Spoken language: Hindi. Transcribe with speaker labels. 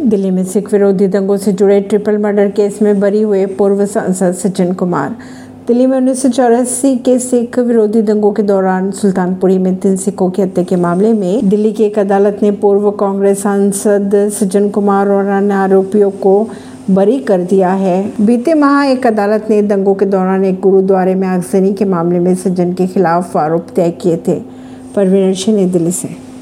Speaker 1: दिल्ली में सिख विरोधी दंगों से जुड़े ट्रिपल मर्डर केस में बरी हुए पूर्व सांसद सज्जन कुमार। दिल्ली में उन्नीस सौ चौरासी के सिख विरोधी दंगों के दौरान सुल्तानपुरी में तीन सिखों की हत्या के मामले में दिल्ली की एक अदालत ने पूर्व कांग्रेस सांसद सज्जन कुमार और अन्य आरोपियों को बरी कर दिया है। बीते माह एक अदालत ने दंगों के दौरान एक गुरुद्वारे में आगजनी के मामले में सज्जन के खिलाफ आरोप तय किए थे। परवीन सिंह नई दिल्ली से।